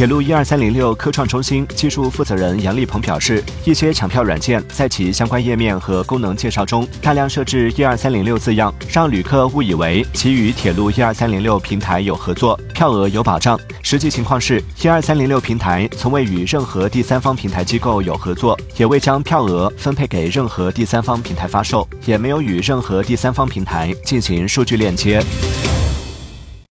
铁路一二三零六科创中心技术负责人杨立鹏表示，一些抢票软件在其相关页面和功能介绍中大量设置一二三零六字样，让旅客误以为其与铁路一二三零六平台有合作，票额有保障。实际情况是，一二三零六平台从未与任何第三方平台机构有合作，也未将票额分配给任何第三方平台发售，也没有与任何第三方平台进行数据链接。